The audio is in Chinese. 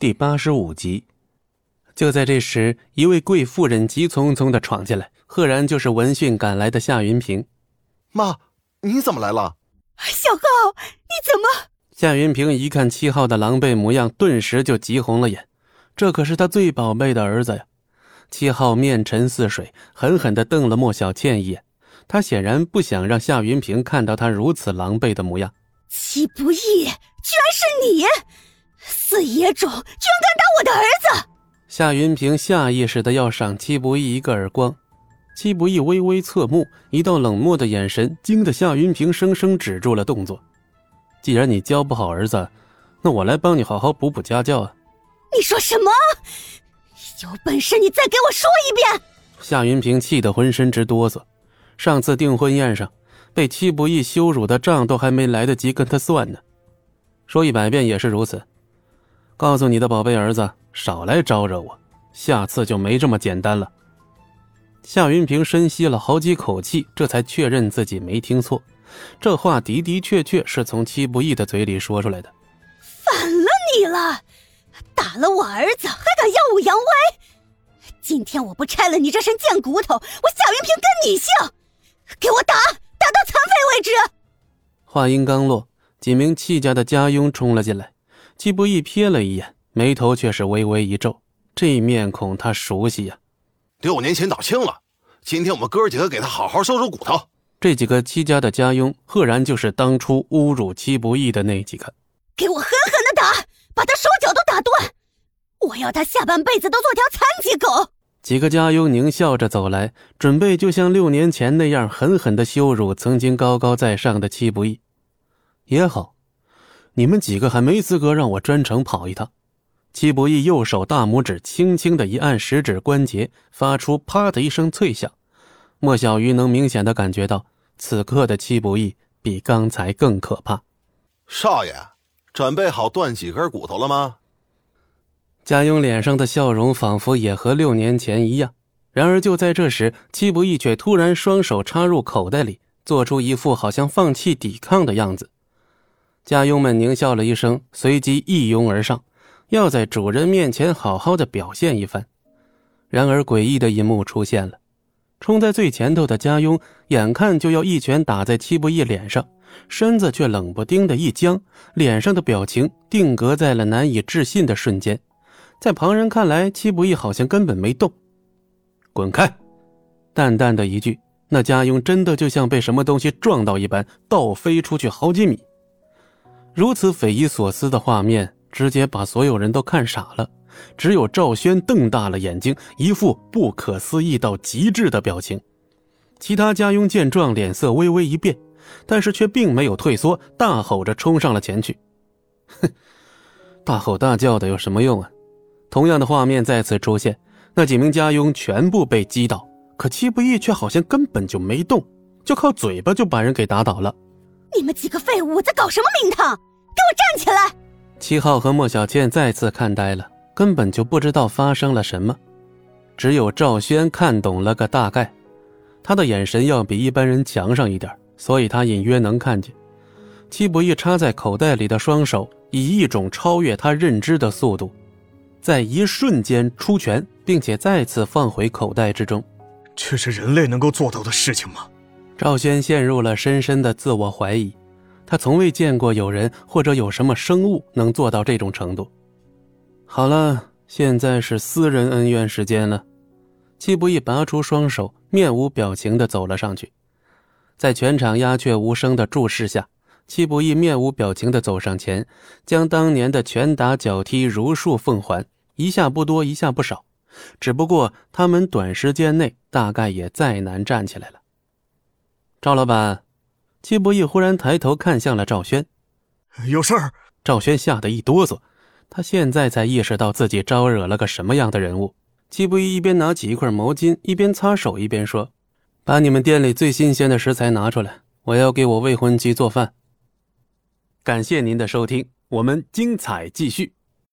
第八十五集。就在这时，一位贵妇人急匆匆的闯进来，赫然就是闻讯赶来的夏云平。妈，你怎么来了？小浩，你怎么？夏云平一看七号的狼狈模样，顿时就急红了眼。这可是他最宝贝的儿子呀！七号面沉似水，狠狠地瞪了莫小倩一眼。他显然不想让夏云平看到他如此狼狈的模样。齐不易，居然是你！死野种，居然敢打我的儿子！夏云平下意识的要赏戚不义一个耳光。戚不义微微侧目，一道冷漠的眼神惊得夏云平生生止住了动作。既然你教不好儿子，那我来帮你好好补补家教啊！你说什么？有本事你再给我说一遍！夏云平气得浑身直哆嗦。上次订婚宴上，被戚不义羞辱的账都还没来得及跟他算呢。说一百遍也是如此。告诉你的宝贝儿子，少来招惹我，下次就没这么简单了。夏云平深吸了好几口气，这才确认自己没听错。这话的的确确是从戚不义的嘴里说出来的。反了你了！打了我儿子，还敢耀武扬威！今天我不拆了你这身贱骨头，我夏云平跟你姓！给我打，打到残废为止！话音刚落，几名戚家的家佣冲了进来。戚不易瞥了一眼，眉头却是微微一皱。这面孔他熟悉呀，六年前打清了。今天我们哥几个给他好好收收骨头。这几个戚家的家佣，赫然就是当初侮辱戚不义的那几个。给我狠狠的打，把他手脚都打断！我要他下半辈子都做条残疾狗！几个家佣狞笑着走来，准备就像六年前那样狠狠的羞辱曾经高高在上的戚不义。也好，你们几个还没资格让我专程跑一趟。戚不义右手大拇指轻轻的一按食指关节，发出“啪”的一声脆响。莫小鱼能明显的感觉到，此刻的戚不义比刚才更可怕。少爷，准备好断几根骨头了吗？家佣脸上的笑容仿佛也和六年前一样。然而就在这时，戚不义却突然双手插入口袋里，做出一副好像放弃抵抗的样子。家佣们狞笑了一声，随即一拥而上，要在主人面前好好的表现一番。然而诡异的一幕出现了。冲在最前头的家佣，眼看就要一拳打在戚不义脸上，身子却冷不丁的一僵，脸上的表情定格在了难以置信的瞬间。在旁人看来，戚不义好像根本没动。滚开！淡淡的一句，那家佣真的就像被什么东西撞到一般，倒飞出去好几米。如此匪夷所思的画面，直接把所有人都看傻了。只有赵轩瞪大了眼睛，一副不可思议到极致的表情。其他家佣见状，脸色微微一变，但是却并没有退缩，大吼着冲上了前去。哼，大吼大叫的有什么用啊？同样的画面再次出现，那几名家佣全部被击倒，可戚不义却好像根本就没动，就靠嘴巴就把人给打倒了。你们几个废物在搞什么名堂？给我站起来！七号和莫小倩再次看呆了。根本就不知道发生了什么，只有赵轩看懂了个大概。他的眼神要比一般人强上一点，所以他隐约能看见戚不义插在口袋里的双手以一种超越他认知的速度，在一瞬间出拳，并且再次放回口袋之中。这是人类能够做到的事情吗？赵轩陷入了深深的自我怀疑，他从未见过有人或者有什么生物能做到这种程度。好了，现在是私人恩怨时间了。戚不义拔出双手，面无表情的走了上去，在全场鸦雀无声的注视下，戚不义面无表情的走上前，将当年的拳打脚踢如数奉还，一下不多，一下不少。只不过他们短时间内大概也再难站起来了。赵老板，季不义忽然抬头看向了赵轩，有事儿。赵轩吓得一哆嗦。他现在才意识到自己招惹了个什么样的人物。季不义一边拿起一块毛巾，一边擦手，一边说：“把你们店里最新鲜的食材拿出来，我要给我未婚妻做饭。”感谢您的收听，我们精彩继续。